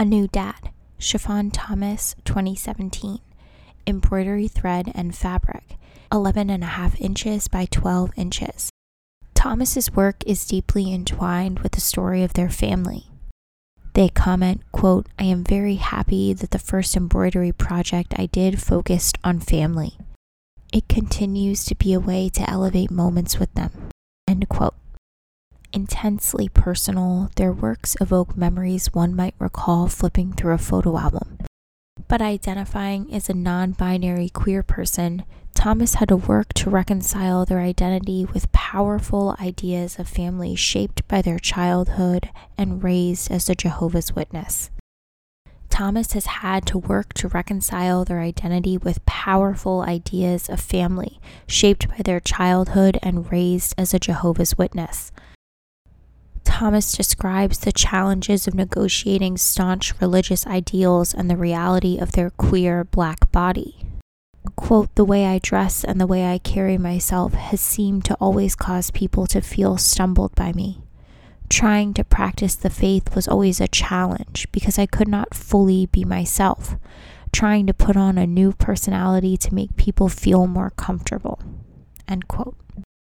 A New Dad, Chiffon Thomas, 2017. Embroidery thread and fabric, 11 and a half inches by 12 inches. Thomas's work is deeply entwined with the story of their family. They comment, quote, I am very happy that the first embroidery project I did focused on family. It continues to be a way to elevate moments with them. End quote. Intensely personal, their works evoke memories one might recall flipping through a photo album. But identifying as a non binary queer person, Thomas had to work to reconcile their identity with powerful ideas of family shaped by their childhood and raised as a Jehovah's Witness. Thomas has had to work to reconcile their identity with powerful ideas of family shaped by their childhood and raised as a Jehovah's Witness. Thomas describes the challenges of negotiating staunch religious ideals and the reality of their queer black body quote, the way I dress and the way I carry myself has seemed to always cause people to feel stumbled by me. Trying to practice the faith was always a challenge because I could not fully be myself, trying to put on a new personality to make people feel more comfortable. End quote.